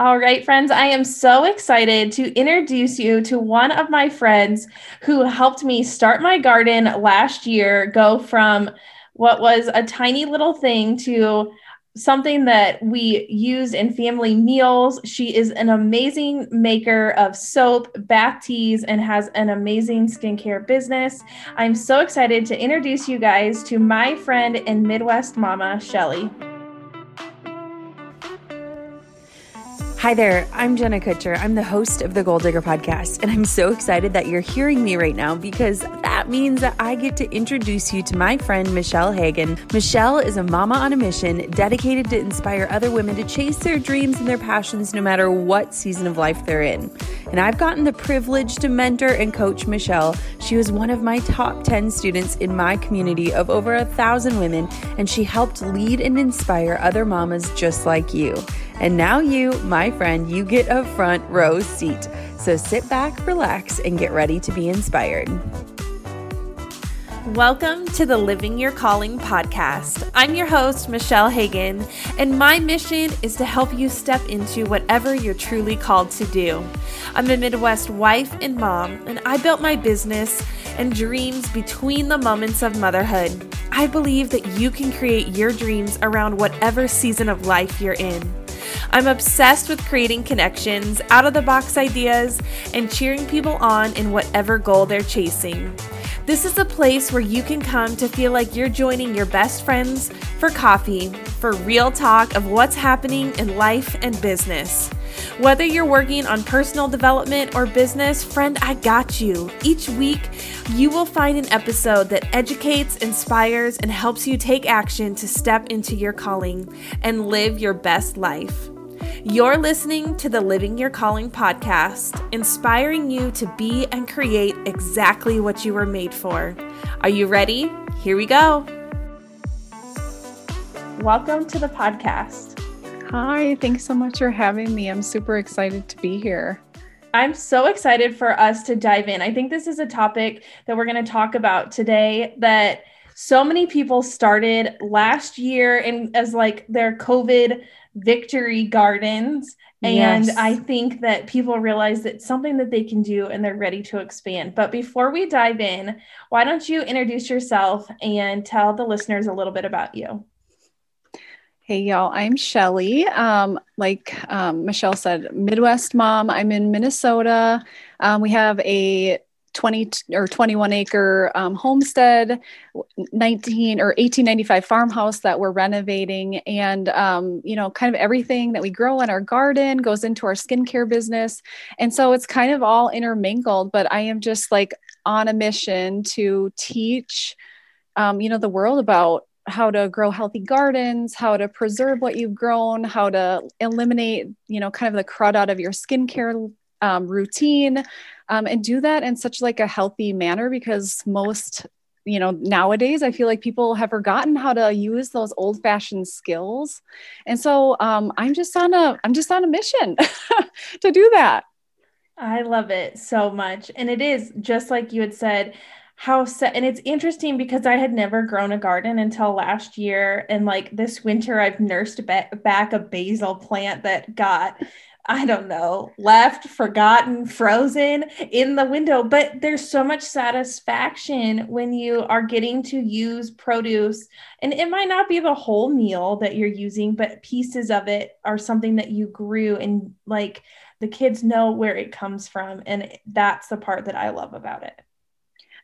All right, friends, I am so excited to introduce you to one of my friends who helped me start my garden last year, go from what was a tiny little thing to something that we use in family meals. She is an amazing maker of soap, bath teas, and has an amazing skincare business. I'm so excited to introduce you guys to my friend and Midwest mama, Shelly. Hi there, I'm Jenna Kutcher. I'm the host of the Goal Digger podcast, and I'm so excited that you're hearing me right now because that means that I get to introduce you to my friend Michelle Hagan. Michelle is a mama on a mission dedicated to inspire other women to chase their dreams and their passions no matter what season of life they're in. And I've gotten the privilege to mentor and coach Michelle. She was one of my top 10 students in my community of over a thousand women, and she helped lead and inspire other mamas just like you. And now, you, my friend, you get a front row seat. So sit back, relax, and get ready to be inspired. Welcome to the Living Your Calling podcast. I'm your host, Michelle Hagan, and my mission is to help you step into whatever you're truly called to do. I'm a Midwest wife and mom, and I built my business and dreams between the moments of motherhood. I believe that you can create your dreams around whatever season of life you're in. I'm obsessed with creating connections, out of the box ideas, and cheering people on in whatever goal they're chasing. This is a place where you can come to feel like you're joining your best friends for coffee, for real talk of what's happening in life and business. Whether you're working on personal development or business, friend, I got you. Each week, you will find an episode that educates, inspires, and helps you take action to step into your calling and live your best life. You're listening to the Living Your Calling podcast, inspiring you to be and create exactly what you were made for. Are you ready? Here we go. Welcome to the podcast. Hi, thanks so much for having me. I'm super excited to be here. I'm so excited for us to dive in. I think this is a topic that we're going to talk about today that so many people started last year and as like their COVID victory gardens. And yes. I think that people realize that something that they can do and they're ready to expand. But before we dive in, why don't you introduce yourself and tell the listeners a little bit about you? Hey, y'all, I'm Shelly. Um, like um, Michelle said, Midwest mom. I'm in Minnesota. Um, we have a 20 or 21 acre um, homestead 19 or 1895 farmhouse that we're renovating. And um, you know kind of everything that we grow in our garden goes into our skincare business. And so it's kind of all intermingled but i am just like on a mission to teach um, you know the world about how to grow healthy gardens, how to preserve what you've grown, how to eliminate, you know, kind of the crud out of your skincare um, routine, um, and do that in such like a healthy manner because most you know nowadays i feel like people have forgotten how to use those old fashioned skills. And so um, i'm just on a i'm just on a mission to do that. I love it so much. And it is just like you had said how set and it's interesting because i had never grown a garden until last year. And like this winter i've nursed back a basil plant that got I don't know, left, forgotten, frozen in the window. But there's so much satisfaction when you are getting to use produce. And it might not be the whole meal that you're using, but pieces of it are something that you grew and like the kids know where it comes from. And that's the part that I love about it.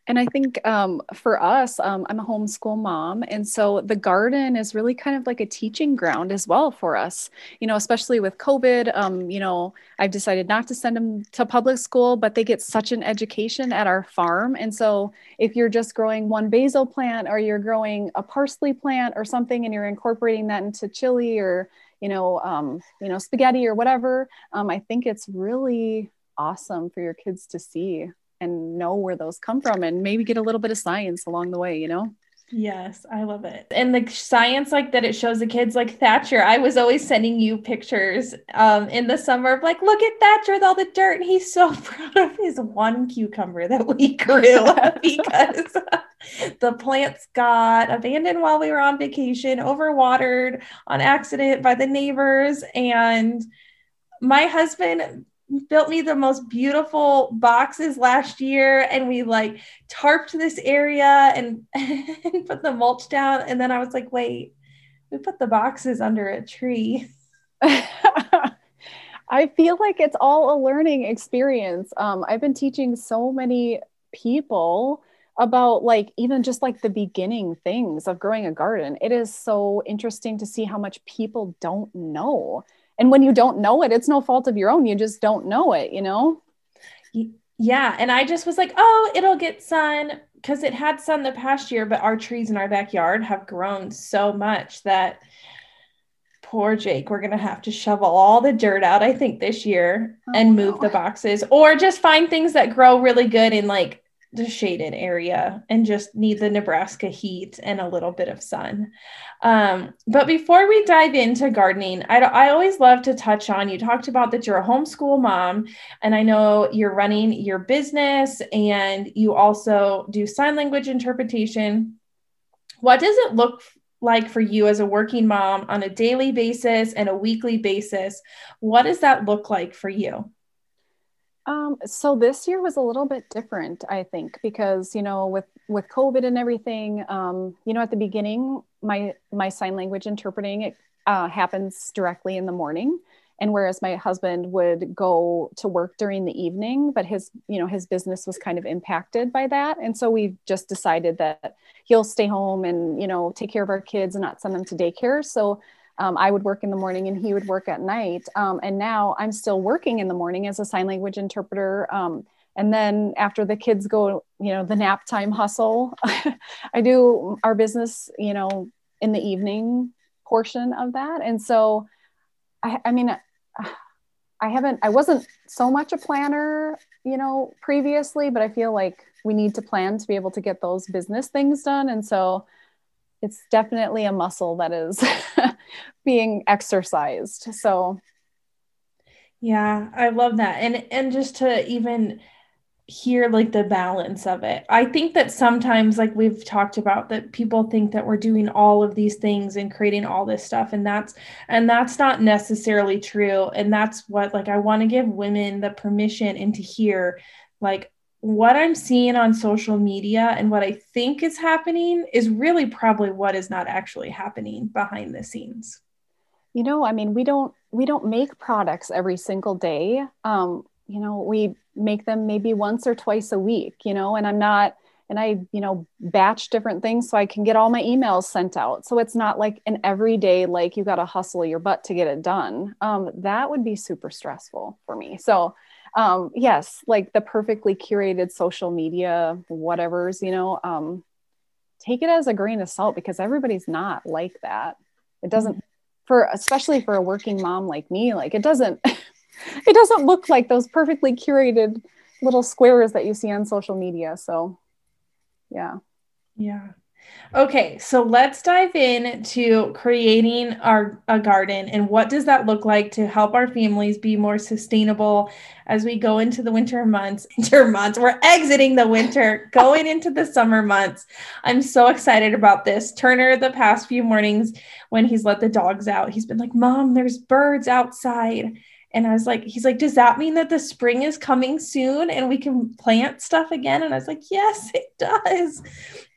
And I think um, for us, um, I'm a homeschool mom. And so the garden is really kind of like a teaching ground as well for us, you know, especially with COVID. Um, you know, I've decided not to send them to public school, but they get such an education at our farm. And so if you're just growing one basil plant or you're growing a parsley plant or something and you're incorporating that into chili or, you know, um, you know, spaghetti or whatever, um, I think it's really awesome for your kids to see and know where those come from and maybe get a little bit of science along the way, you know? Yes, I love it. And the science like that it shows the kids like Thatcher. I was always sending you pictures um in the summer of like, look at Thatcher with all the dirt. And he's so proud of his one cucumber that we grew because the plants got abandoned while we were on vacation, overwatered on accident by the neighbors. And my husband built me the most beautiful boxes last year and we like tarped this area and, and put the mulch down. And then i was like wait we put the boxes under a tree. I feel like it's all a learning experience. Um, i've been teaching so many people about like even just like the beginning things of growing a garden. It is so interesting to see how much people don't know and when you don't know it it's no fault of your own. You just don't know it you know? Yeah. And i just was like oh it'll get sun because it had sun the past year but our trees in our backyard have grown so much that poor jake we're going to have to shovel all the dirt out i think this year oh, and move no. the boxes or just find things that grow really good in like the shaded area and just need the Nebraska heat and a little bit of sun. Um, but before we dive into gardening, I, I always love to touch on you talked about that you're a homeschool mom, and I know you're running your business and you also do sign language interpretation. What does it look like for you as a working mom on a daily basis and a weekly basis? What does that look like for you? Um, so this year was a little bit different, I think, because you know, with with COVID and everything, um, you know, at the beginning, my my sign language interpreting it uh, happens directly in the morning, and whereas my husband would go to work during the evening, but his you know his business was kind of impacted by that, and so we just decided that he'll stay home and you know take care of our kids and not send them to daycare. So um, I would work in the morning and he would work at night. Um, and now I'm still working in the morning as a sign language interpreter. Um, and then after the kids go, you know, the nap time hustle, I do our business, you know, in the evening portion of that. And so, I, I mean, I haven't, I wasn't so much a planner, you know, previously, but I feel like we need to plan to be able to get those business things done. And so, it's definitely a muscle that is being exercised. So yeah, I love that. And and just to even hear like the balance of it. I think that sometimes like we've talked about that people think that we're doing all of these things and creating all this stuff and that's and that's not necessarily true and that's what like I want to give women the permission and to hear like what I'm seeing on social media and what I think is happening is really probably what is not actually happening behind the scenes. You know, I mean, we don't we don't make products every single day. Um, you know, we make them maybe once or twice a week, you know, and I'm not and I, you know, batch different things so I can get all my emails sent out. So it's not like an everyday, like you got to hustle your butt to get it done. Um, that would be super stressful for me. So um, yes, like the perfectly curated social media, whatever's, you know, um, take it as a grain of salt because everybody's not like that. It doesn't, for especially for a working mom like me, like it doesn't, it doesn't look like those perfectly curated little squares that you see on social media. So, yeah. Yeah. Okay, so let's dive in to creating our a garden and what does that look like to help our families be more sustainable as we go into the winter months. Winter months. We're exiting the winter, going into the summer months. I'm so excited about this. Turner the past few mornings when he's let the dogs out, he's been like, "Mom, there's birds outside." And I was like, he's like, does that mean that the spring is coming soon and we can plant stuff again? And I was like, yes, it does.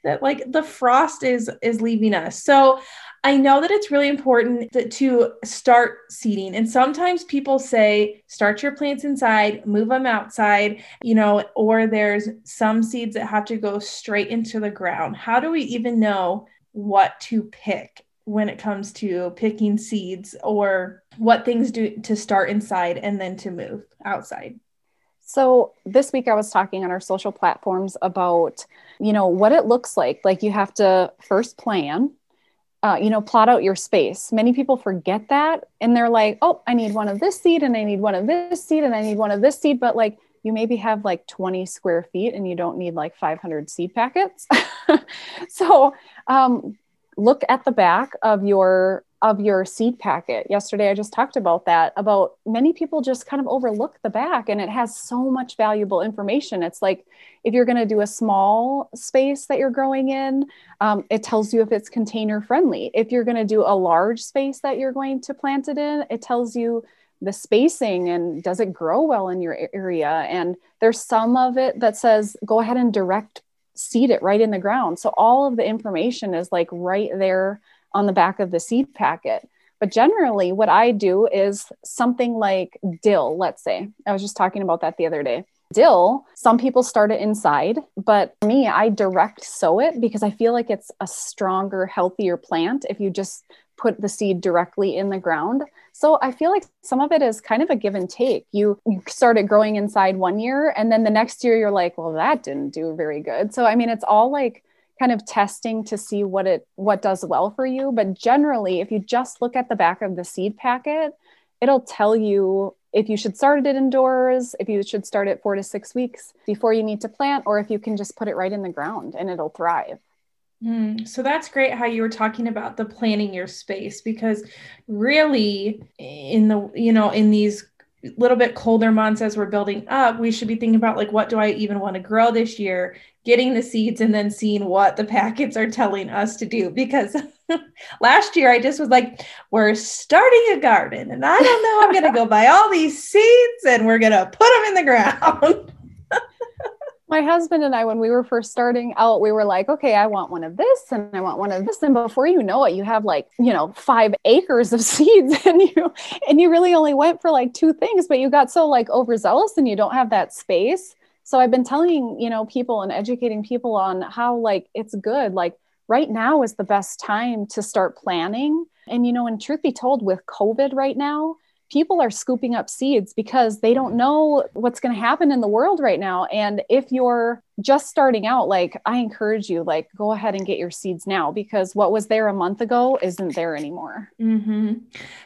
That like the frost is is leaving us. So I know that it's really important to, to start seeding. And sometimes people say, start your plants inside, move them outside, you know, or there's some seeds that have to go straight into the ground. How do we even know what to pick? when it comes to picking seeds or what things do to start inside and then to move outside. So this week I was talking on our social platforms about, you know, what it looks like. Like you have to first plan, uh, you know, plot out your space. Many people forget that and they're like, oh, I need one of this seed and I need one of this seed and I need one of this seed. But like you maybe have like 20 square feet and you don't need like 500 seed packets. so um, look at the back of your of your seed packet. Yesterday I just talked about that about many people just kind of overlook the back and it has so much valuable information. It's like if you're going to do a small space that you're growing in, um, it tells you if it's container friendly. If you're going to do a large space that you're going to plant it in, it tells you the spacing and does it grow well in your area and there's some of it that says go ahead and direct seed it right in the ground. So all of the information is like right there on the back of the seed packet. But generally what i do is something like dill let's say. I was just talking about that the other day. Dill some people start it inside but me i direct sow it because i feel like it's a stronger healthier plant if you just put the seed directly in the ground. So i feel like some of it is kind of a give and take. You, started growing inside one year and then the next year you're like well that didn't do very good. So i mean it's all like kind of testing to see what it what does well for you. But generally if you just look at the back of the seed packet it'll tell you if you should start it indoors, if you should start it four to six weeks before you need to plant, or if you can just put it right in the ground and it'll thrive. Mm, so that's great how you were talking about the planning your space because really in the you know in these little bit colder months as we're building up we should be thinking about like what do I even want to grow this year getting the seeds and then seeing what the packets are telling us to do because last year I just was like, we're starting a garden and I don't know, I'm going to go buy all these seeds and we're going to put them in the ground. My husband and I, when we were first starting out, we were like, okay, I want one of this and I want one of this. And before you know it, you have like, you know, five acres of seeds and you, and you really only went for like two things, but you got so like overzealous and you don't have that space. So I've been telling, you know, people and educating people on how like it's good. Like right now is the best time to start planning. And, you know, and truth be told, with COVID right now, people are scooping up seeds because they don't know what's going to happen in the world right now. And if you're just starting out like i encourage you like go ahead and get your seeds now because what was there a month ago isn't there anymore. Mm-hmm.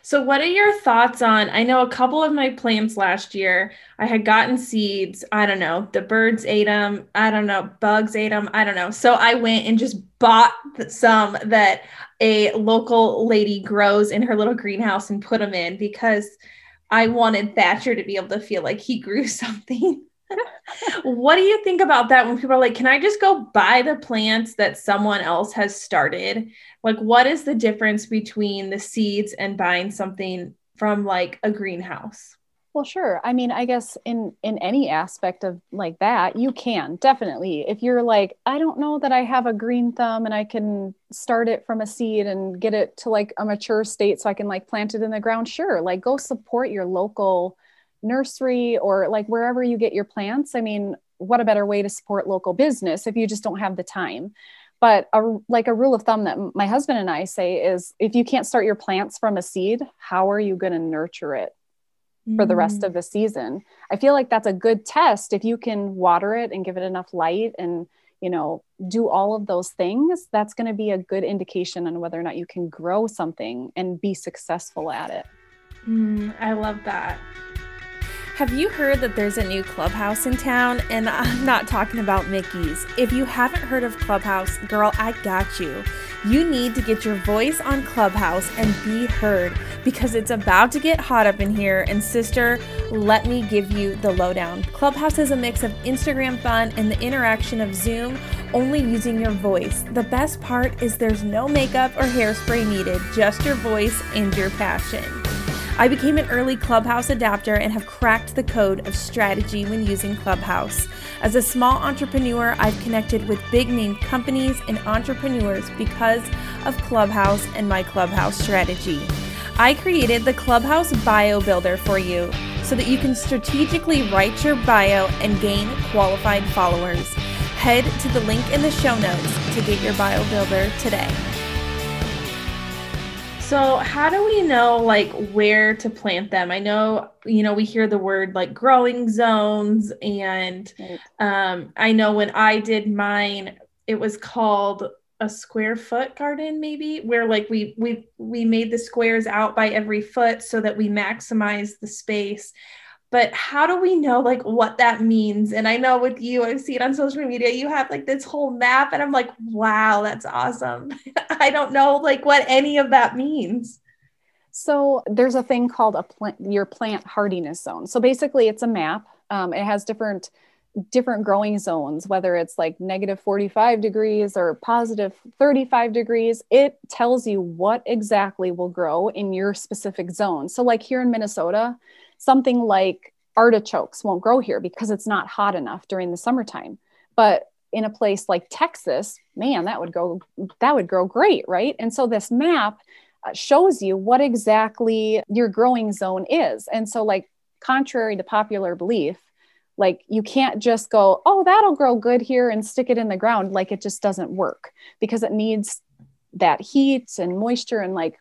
so what are your thoughts on i know a couple of my plants last year i had gotten seeds i don't know the birds ate them i don't know bugs ate them i don't know. So i went and just bought some that a local lady grows in her little greenhouse and put them in because i wanted thatcher to be able to feel like he grew something what do you think about that when people are like, can I just go buy the plants that someone else has started? Like, what is the difference between the seeds and buying something from like a greenhouse? Well, sure. I mean, I guess in in any aspect of like that, you can definitely. If you're like, I don't know that I have a green thumb and I can start it from a seed and get it to like a mature state so I can like plant it in the ground, sure. Like go support your local nursery or like wherever you get your plants. I mean, what a better way to support local business if you just don't have the time. But a, like a rule of thumb that my husband and I say is if you can't start your plants from a seed, how are you going to nurture it for the rest mm. of the season? I feel like that's a good test if you can water it and give it enough light and you know do all of those things that's going to be a good indication on whether or not you can grow something and be successful at it mm, i love that have you heard that there's a new clubhouse in town? And I'm not talking about Mickey's. If you haven't heard of Clubhouse, girl, I got you. You need to get your voice on Clubhouse and be heard because it's about to get hot up in here. And, sister, let me give you the lowdown. Clubhouse is a mix of Instagram fun and the interaction of Zoom, only using your voice. The best part is there's no makeup or hairspray needed, just your voice and your passion. I became an early Clubhouse adapter and have cracked the code of strategy when using Clubhouse. As a small entrepreneur, I've connected with big name companies and entrepreneurs because of Clubhouse and my Clubhouse strategy. I created the Clubhouse Bio Builder for you so that you can strategically write your bio and gain qualified followers. Head to the link in the show notes to get your bio builder today. So, how do we know like where to plant them? I know, you know, we hear the word like growing zones and um I know when I did mine it was called a square foot garden maybe where like we we we made the squares out by every foot so that we maximize the space but how do we know like what that means? And i know with you i see it on social media you have like this whole map and i'm like wow that's awesome. I don't know like what any of that means. So there's a thing called a plant your plant hardiness zone. So basically it's a map um, it has different different growing zones, whether it's like negative 45 degrees or positive 35 degrees, it tells you what exactly will grow in your specific zone. So, like here in Minnesota, something like artichokes won't grow here because it's not hot enough during the summertime. But in a place like Texas, man, that would go that would grow great, right? And so this map uh, shows you what exactly your growing zone is. And so like contrary to popular belief, like you can't just go, "Oh, that'll grow good here" and stick it in the ground like it just doesn't work because it needs that heat and moisture and like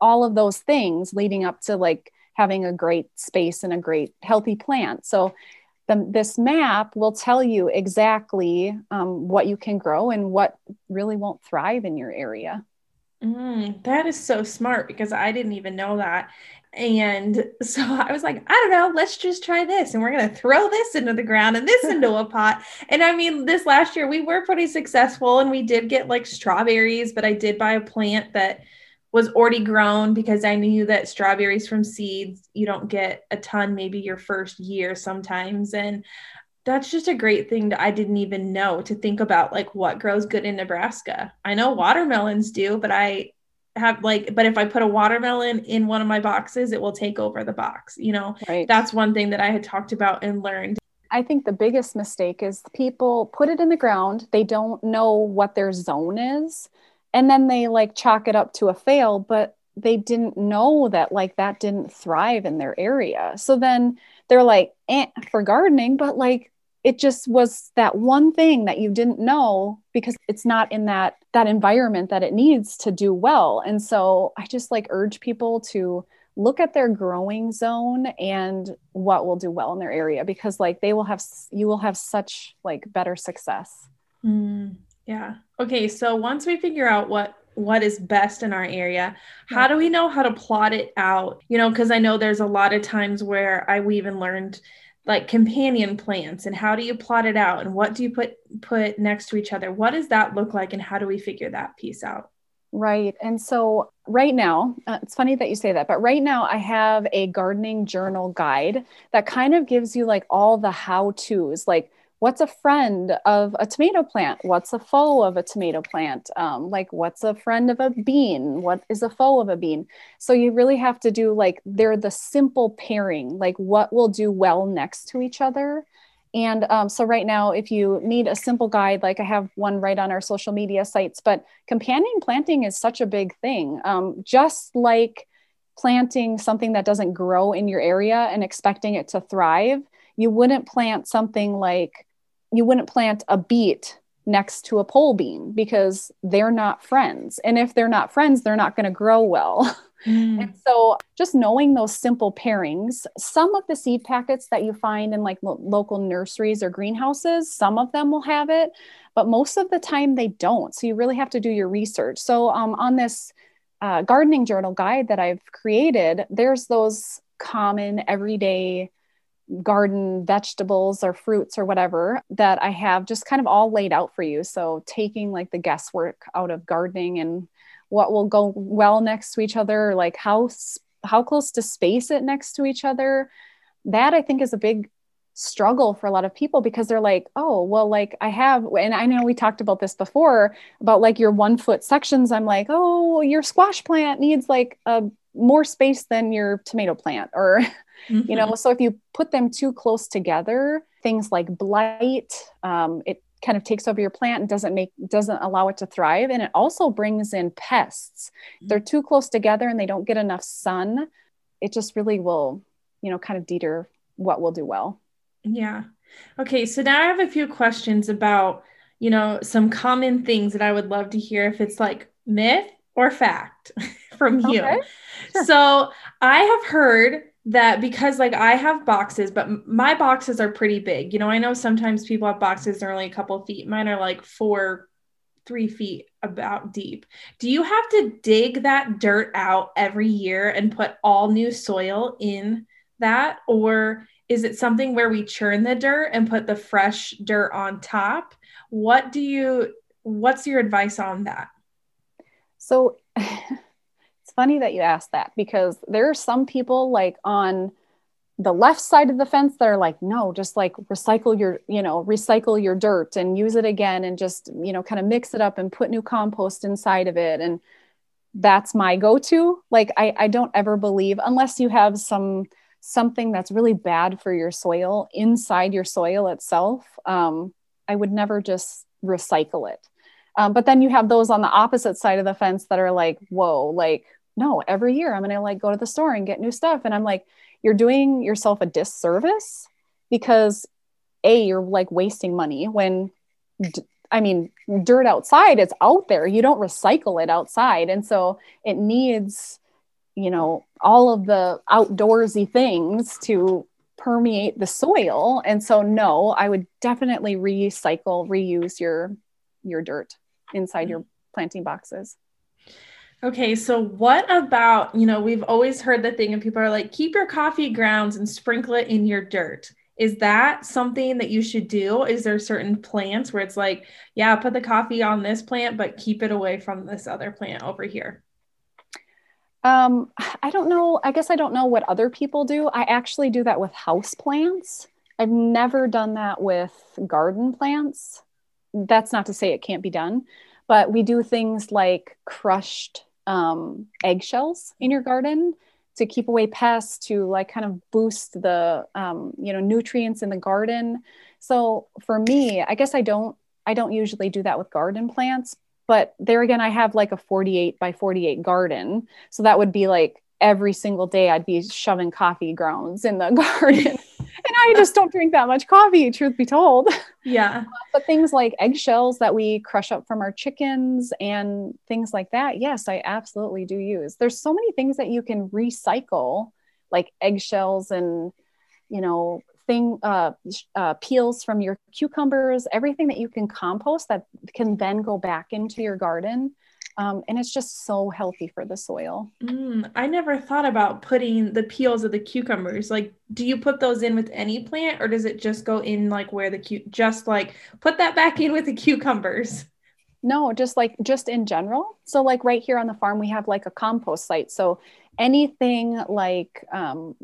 all of those things leading up to like having a great space and a great healthy plant. So the, this map will tell you exactly um, what you can grow and what really won't thrive in your area. Mm, that is so smart because I didn't even know that. And so I was like, I don't know, let's just try this. And we're going to throw this into the ground and this into a pot. And I mean, this last year we were pretty successful and we did get like strawberries, but I did buy a plant that was already grown because I knew that strawberries from seeds, you don't get a ton maybe your first year sometimes. And that's just a great thing that I didn't even know to think about like what grows good in Nebraska. I know watermelons do, but I have like but if I put a watermelon in one of my boxes, it will take over the box, you know. Right. That's one thing that I had talked about and learned. I think the biggest mistake is people put it in the ground, they don't know what their zone is and then they like chalk it up to a fail but they didn't know that like that didn't thrive in their area. So then they're like eh, for gardening but like it just was that one thing that you didn't know because it's not in that that environment that it needs to do well. And so i just like urge people to look at their growing zone and what will do well in their area because like they will have you will have such like better success. Mm. Yeah. Okay. So once we figure out what what is best in our area how do we know how to plot it out you know because i know there's a lot of times where i we even learned like companion plants and how do you plot it out and what do you put put next to each other what does that look like and how do we figure that piece out right and so right now uh, it's funny that you say that but right now i have a gardening journal guide that kind of gives you like all the how to's like what's a friend of a tomato plant? What's a foe of a tomato plant? Um, like what's a friend of a bean? What is a foe of a bean? So you really have to do like they're the simple pairing like what will do well next to each other. And um, so right now if you need a simple guide like i have one right on our social media sites but companion planting is such a big thing. Um, just like planting something that doesn't grow in your area and expecting it to thrive you wouldn't plant something like you wouldn't plant a beet next to a pole bean because they're not friends. And if they're not friends, they're not going to grow well. Mm. And so just knowing those simple pairings, some of the seed packets that you find in like lo- local nurseries or greenhouses, some of them will have it, but most of the time they don't. So you really have to do your research. So um, on this uh, gardening journal guide that I've created, there's those common everyday garden vegetables or fruits or whatever that I have just kind of all laid out for you. So taking like the guesswork out of gardening and what will go well next to each other, like how how close to space it next to each other. That I think is a big struggle for a lot of people because they're like, oh, well, like I have, and I know we talked about this before about like your one foot sections. I'm like, oh, your squash plant needs like a more space than your tomato plant or mm-hmm. you know so if you put them too close together things like blight um, it kind of takes over your plant and doesn't make doesn't allow it to thrive. And it also brings in pests. Mm-hmm. they're too close together and they don't get enough sun. It just really will you know kind of deter what will do well. Yeah. Okay so now i have a few questions about you know some common things that i would love to hear if it's like myth or fact from you okay. sure. so i have heard that because like I have boxes, but my boxes are pretty big. You know, I know sometimes people have boxes that are only a couple feet. Mine are like four, three feet about deep. Do you have to dig that dirt out every year and put all new soil in that? Or is it something where we churn the dirt and put the fresh dirt on top? What do you, what's your advice on that? So, it's funny that you asked that because there are some people like on the left side of the fence that are like no just like recycle your you know recycle your dirt and use it again and just you know kind of mix it up and put new compost inside of it. And that's my go-to. Like i i don't ever believe unless you have some something that's really bad for your soil inside your soil itself um, i would never just recycle it um, but then you have those on the opposite side of the fence that are like whoa like no every year i'm gonna like go to the store and get new stuff. And i'm like you're doing yourself a disservice because a you're like wasting money when i mean dirt outside it's out there. You don't recycle it outside. And so it needs you know all of the outdoorsy things to permeate the soil. And so no i would definitely recycle reuse your your dirt inside your planting boxes Okay, so what about, you know, we've always heard the thing and people are like, keep your coffee grounds and sprinkle it in your dirt. Is that something that you should do? Is there certain plants where it's like, yeah, put the coffee on this plant, but keep it away from this other plant over here? Um, I don't know. I guess I don't know what other people do. I actually do that with house plants. I've never done that with garden plants. That's not to say it can't be done, but we do things like crushed um, eggshells in your garden to keep away pests to like kind of boost the um, you know nutrients in the garden so for me i guess i don't i don't usually do that with garden plants but there again i have like a 48 by 48 garden so that would be like every single day I'd be shoving coffee grounds in the garden. And I just don't drink that much coffee, truth be told. Yeah. but things like eggshells that we crush up from our chickens and things like that, yes, I absolutely do use. There's so many things that you can recycle, like eggshells and, you know, thing uh, uh, peels from your cucumbers, everything that you can compost that can then go back into your garden. Um, and it's just so healthy for the soil. Mm, I never thought about putting the peels of the cucumbers. Like, do you put those in with any plant, or does it just go in like where the cu- just like put that back in with the cucumbers? No, just like just in general. So, like right here on the farm, we have like a compost site. So, anything like um,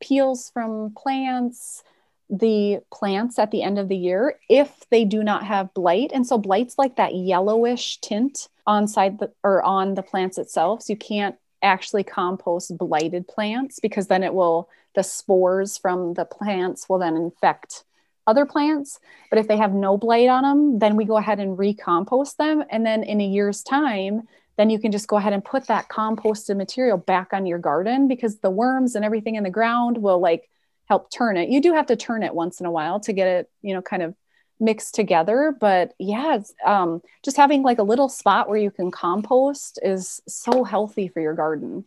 peels from plants, the plants at the end of the year if they do not have blight. And so blight's like that yellowish tint on side the, or on the plants itself. So you can't actually compost blighted plants because then it will the spores from the plants will then infect other plants. But if they have no blight on them, then we go ahead and recompost them. And then in a year's time, then you can just go ahead and put that composted material back on your garden because the worms and everything in the ground will like help turn it. You do have to turn it once in a while to get it, you know, kind of mixed together. But yeah, um, just having like a little spot where you can compost is so healthy for your garden.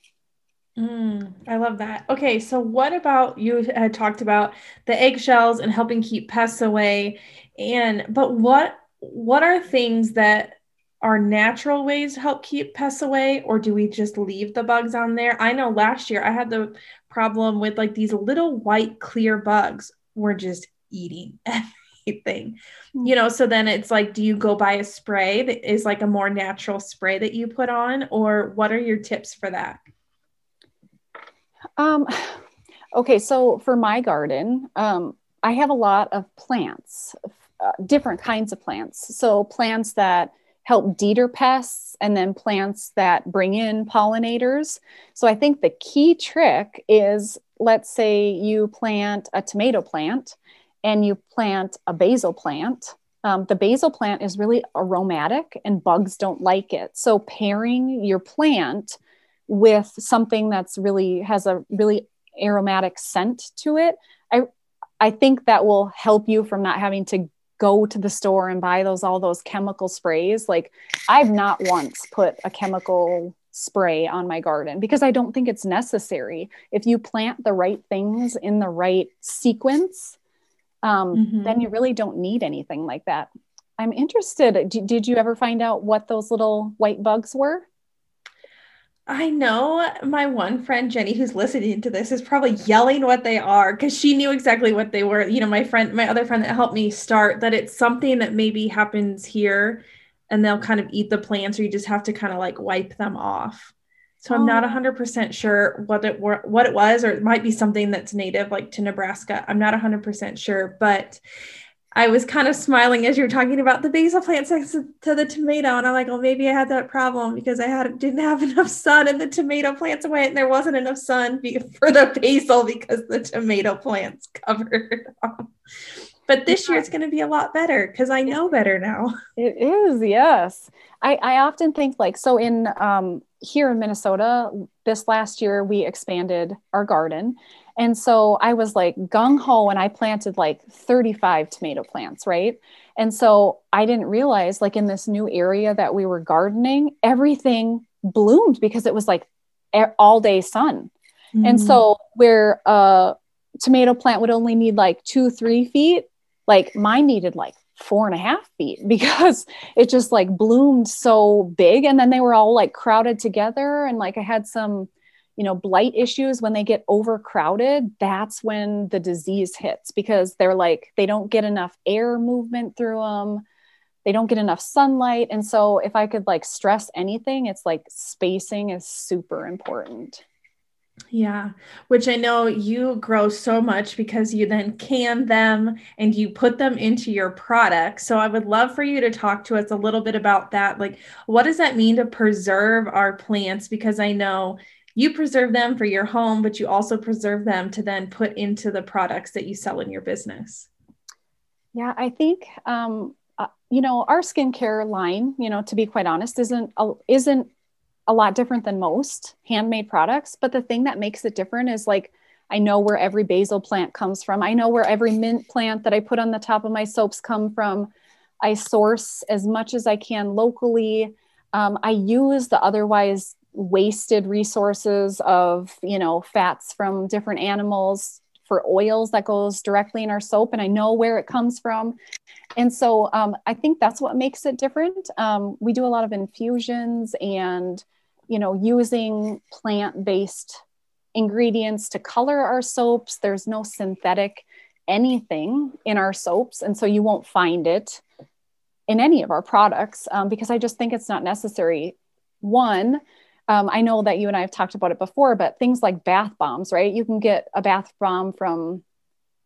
Mm, I love that. Okay, so what about you had talked about the eggshells and helping keep pests away, and but what what are things that are natural ways to help keep pests away, or do we just leave the bugs on there? I know last year I had the problem with like these little white clear bugs were just eating everything. You know, so then it's like, do you go buy a spray that is like a more natural spray that you put on, or what are your tips for that? Um, okay, so for my garden, um, I have a lot of plants, uh, different kinds of plants. So plants that help deter pests and then plants that bring in pollinators. So I think the key trick is let's say you plant a tomato plant and you plant a basil plant. Um, the basil plant is really aromatic and bugs don't like it. So pairing your plant with something that's really has a really aromatic scent to it, I I think that will help you from not having to go to the store and buy those all those chemical sprays. Like i've not once put a chemical spray on my garden because i don't think it's necessary. If you plant the right things in the right sequence um, mm-hmm. then you really don't need anything like that. I'm interested D- did you ever find out what those little white bugs were I know my one friend Jenny, who's listening to this, is probably yelling what they are because she knew exactly what they were. You know, my friend, my other friend that helped me start, that it's something that maybe happens here and they'll kind of eat the plants or you just have to kind of like wipe them off. So I'm not 100% sure what it were, what it was, or it might be something that's native like to Nebraska. I'm not 100% sure, but I was kind of smiling as you were talking about the basil plant next to the tomato, and I'm like, well, maybe I had that problem because I had didn't have enough sun, and the tomato plants went, and there wasn't enough sun for the basil because the tomato plants covered. But this year it's going to be a lot better because I know better now. It is, yes. I, I often think like so in um, here in Minnesota this last year we expanded our garden and so I was like gung ho and I planted like 35 tomato plants, right? And so I didn't realize, like, in this new area that we were gardening, everything bloomed because it was like all day sun. Mm-hmm. And so, where a tomato plant would only need like two, three feet, like mine needed like four and a half feet because it just like bloomed so big. And then they were all like crowded together. And like I had some you know blight issues when they get overcrowded that's when the disease hits because they're like they don't get enough air movement through them they don't get enough sunlight and so if i could like stress anything it's like spacing is super important yeah, which I know you grow so much because you then can them and you put them into your product. So I would love for you to talk to us a little bit about that. Like, what does that mean to preserve our plants? Because I know you preserve them for your home, but you also preserve them to then put into the products that you sell in your business. Yeah, I think um, uh, you know our skincare line. You know, to be quite honest, isn't isn't a lot different than most handmade products. But the thing that makes it different is like I know where every basil plant comes from. I know where every mint plant that I put on the top of my soaps come from. I source as much as I can locally. Um, I use the otherwise wasted resources of you know fats from different animals for oils that goes directly in our soap and i know where it comes from and so um, i think that's what makes it different um, we do a lot of infusions and you know using plant-based ingredients to color our soaps there's no synthetic anything in our soaps and so you won't find it in any of our products um, because i just think it's not necessary one um, I know that you and I have talked about it before, but things like bath bombs, right? You can get a bath bomb from,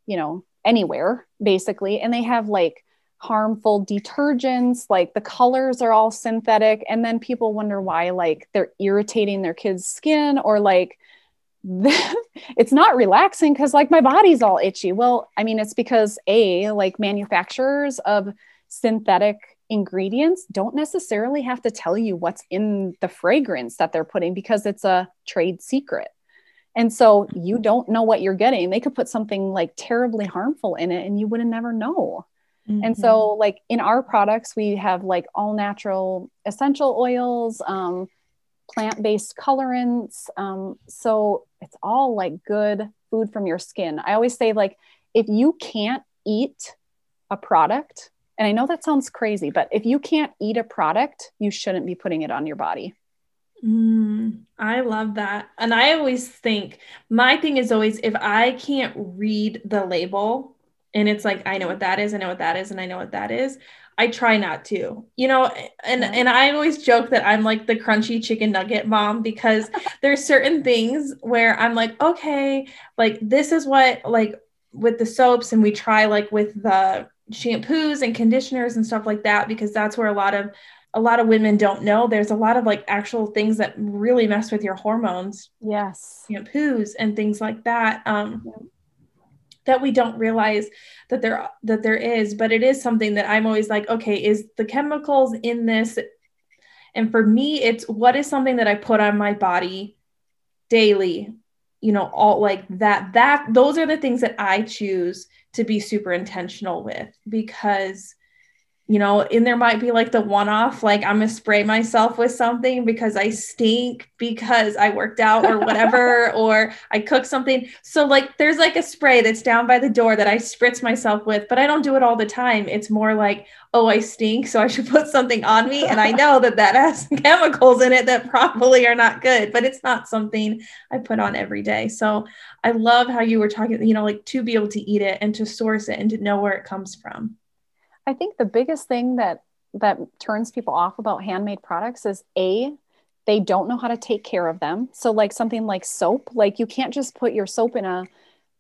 you know, anywhere basically, and they have like harmful detergents, like the colors are all synthetic. And then people wonder why, like, they're irritating their kids' skin or like, it's not relaxing because like my body's all itchy. Well, I mean, it's because a like manufacturers of synthetic ingredients don't necessarily have to tell you what's in the fragrance that they're putting because it's a trade secret. And so you don't know what you're getting. They could put something like terribly harmful in it and you would have never know. Mm-hmm. And so, mm-hmm. like in our products, we have like all natural essential oils, um, plant based colorants. Um, so it's all like good food from your skin. I always say, like, if you can't eat a product, and I know that sounds crazy, but if you can't eat a product, you shouldn't be putting it on your body. Mm, I love that. And I always think my thing is always if I can't read the label and it's like I know what that is, I know what that is, and I know what that is, I try not to. You know, and and I always joke that I'm like the crunchy chicken nugget mom because there's certain things where I'm like, okay, like this is what like with the soaps and we try like with the shampoos and conditioners and stuff like that because that's where a lot of a lot of women don't know. There's a lot of like actual things that really mess with your hormones. Yes. Shampoos and things like that. Um that we don't realize that there that there is but it is something that i'm always like okay is the chemicals in this? And for me it's what is something that i put on my body daily you know all like that that those are the things that i choose to be super intentional with because you know, and there might be like the one off, like I'm gonna spray myself with something because I stink because I worked out or whatever, or I cook something. So, like, there's like a spray that's down by the door that I spritz myself with, but I don't do it all the time. It's more like, oh, I stink, so I should put something on me. And I know that that has chemicals in it that probably are not good, but it's not something I put on every day. So, I love how you were talking, you know, like to be able to eat it and to source it and to know where it comes from. I think the biggest thing that that turns people off about handmade products is a they don't know how to take care of them. So, like something like soap, like you can't just put your soap in a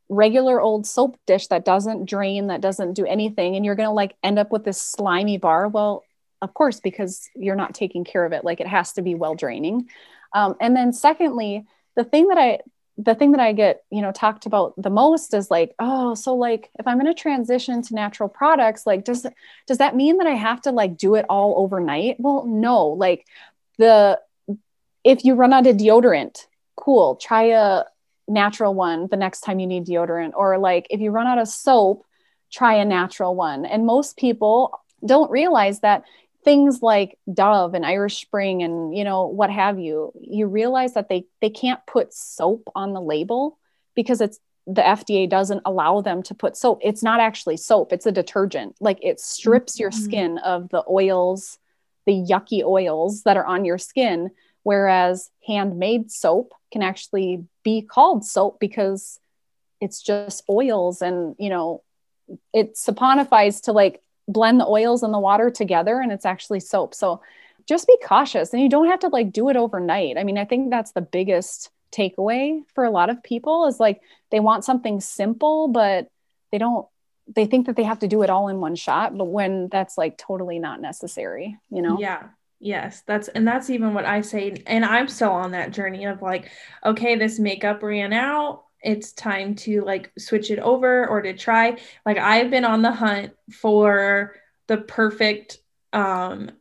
regular old soap dish that doesn't drain, that doesn't do anything, and you're going to like end up with this slimy bar. Well, of course, because you're not taking care of it. Like it has to be well draining. Um, and then, secondly, the thing that I the thing that I get, you know, talked about the most is like, oh, so like if I'm going to transition to natural products, like does does that mean that I have to like do it all overnight? Well, no. Like the if you run out of deodorant, cool, try a natural one the next time you need deodorant or like if you run out of soap, try a natural one. And most people don't realize that things like Dove and Irish Spring and you know what have you, you realize that they they can't put soap on the label because it's the FDA doesn't allow them to put soap. It's not actually soap, it's a detergent. Like it strips your mm-hmm. skin of the oils, the yucky oils that are on your skin, whereas handmade soap can actually be called soap because it's just oils and you know it saponifies to like blend the oils and the water together and it's actually soap. So just be cautious and you don't have to like do it overnight. I mean, I think that's the biggest takeaway for a lot of people is like they want something simple, but they don't they think that they have to do it all in one shot, but when that's like totally not necessary, you know? Yeah. Yes, that's and that's even what I say. And I'm still on that journey of like, okay, this makeup ran out it's time to like switch it over or to try. Like i've been on the hunt for the perfect um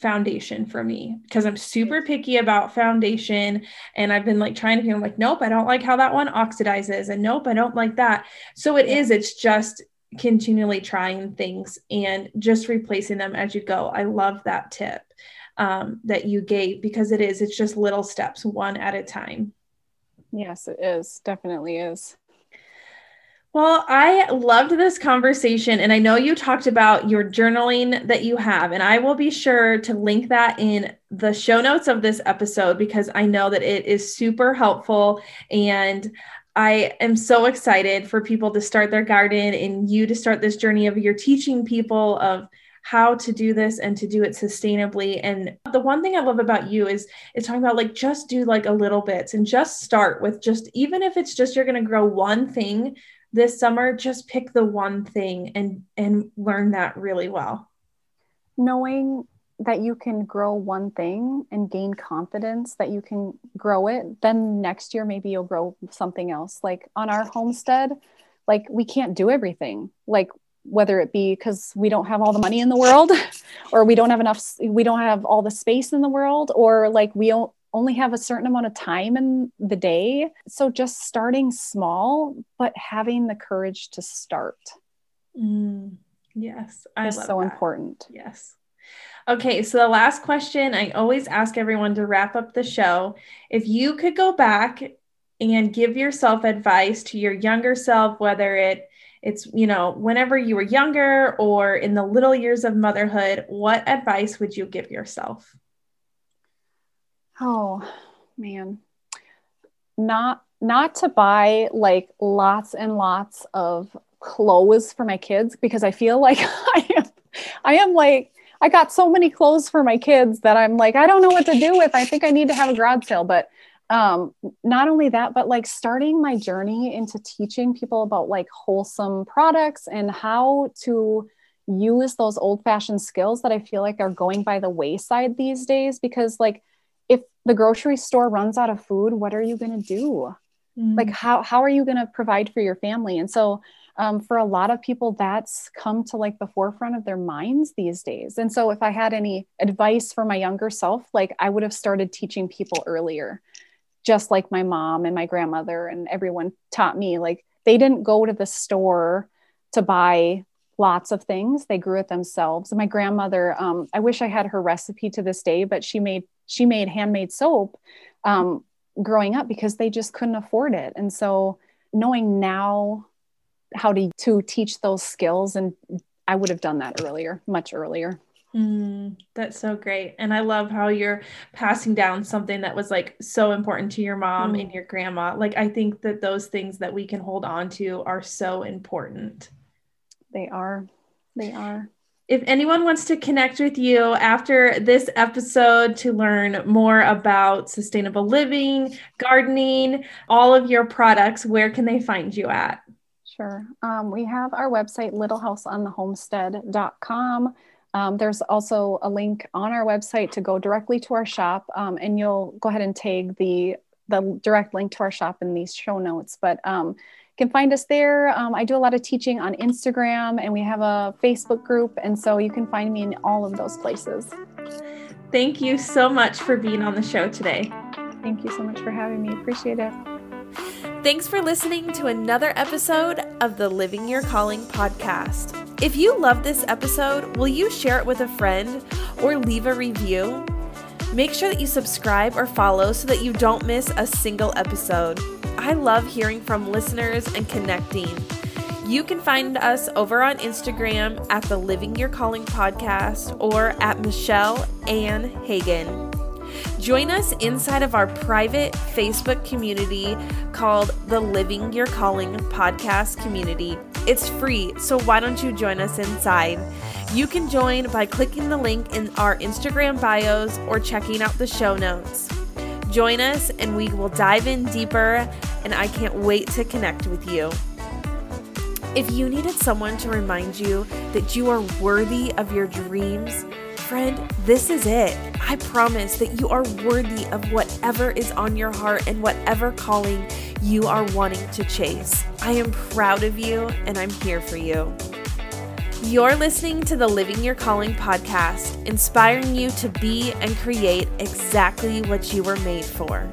foundation for me because i'm super picky about foundation and i've been like trying to feel like nope i don't like how that one oxidizes and nope i don't like that. So it is it's just continually trying things and just replacing them as you go. I love that tip um, that you gave because it is it's just little steps one at a time Yes, it is. Definitely is. Well, I loved this conversation. And I know you talked about your journaling that you have, and I will be sure to link that in the show notes of this episode because I know that it is super helpful. And I am so excited for people to start their garden and you to start this journey of your teaching people of how to do this and to do it sustainably. And the one thing I love about you is is talking about like just do like a little bits and just start with just even if it's just you're going to grow one thing this summer, just pick the one thing and and learn that really well. Knowing that you can grow one thing and gain confidence that you can grow it, then next year maybe you'll grow something else. Like on our homestead, like we can't do everything. Like whether it be because we don't have all the money in the world or we don't have enough we don't have all the space in the world or like we only have a certain amount of time in the day so just starting small but having the courage to start mm, yes i is so that. important yes Okay, so the last question I always ask everyone to wrap up the show. If you could go back and give yourself advice to your younger self, whether it it's you know whenever you were younger or in the little years of motherhood what advice would you give yourself? Oh man. Not not to buy like lots and lots of clothes for my kids because i feel like i am i am like i got so many clothes for my kids that i'm like i don't know what to do with. I think i need to have a garage sale but um not only that but like starting my journey into teaching people about like wholesome products and how to use those old fashioned skills that i feel like are going by the wayside these days because like if the grocery store runs out of food what are you going to do? Mm. like how how are you going to provide for your family? And so um, for a lot of people that's come to like the forefront of their minds these days. And so if i had any advice for my younger self like i would have started teaching people earlier just like my mom and my grandmother and everyone taught me like they didn't go to the store to buy lots of things. They grew it themselves. My grandmother um, i wish i had her recipe to this day but she made she made handmade soap um, growing up because they just couldn't afford it. And so knowing now how to to teach those skills and i would have done that earlier much earlier Mm, that's so great. And I love how you're passing down something that was like so important to your mom mm. and your grandma. Like, I think that those things that we can hold on to are so important. They are. They are. if anyone wants to connect with you after this episode to learn more about sustainable living, gardening, all of your products, where can they find you at? Sure. Um, we have our website, littlehouseonthehomestead.com. Um, there's also a link on our website to go directly to our shop, um, and you'll go ahead and tag the the direct link to our shop in these show notes. But um, you can find us there. Um, I do a lot of teaching on Instagram and we have a Facebook group. And so you can find me in all of those places. Thank you so much for being on the show today. Thank you so much for having me. Appreciate it. Thanks for listening to another episode of the Living Your Calling podcast. If you love this episode, will you share it with a friend or leave a review? Make sure that you subscribe or follow so that you don't miss a single episode. I love hearing from listeners and connecting. You can find us over on Instagram at the Living Your Calling podcast or at Michelle Ann Hagen. Join us inside of our private Facebook community called the Living Your Calling podcast community. It's free, so why don't you join us inside? You can join by clicking the link in our Instagram bios or checking out the show notes. Join us and we will dive in deeper, and I can't wait to connect with you. If you needed someone to remind you that you are worthy of your dreams, friend, this is it. I promise that you are worthy of whatever is on your heart and whatever calling you are wanting to chase. I am proud of you and I'm here for you. You're listening to the Living Your Calling podcast, inspiring you to be and create exactly what you were made for.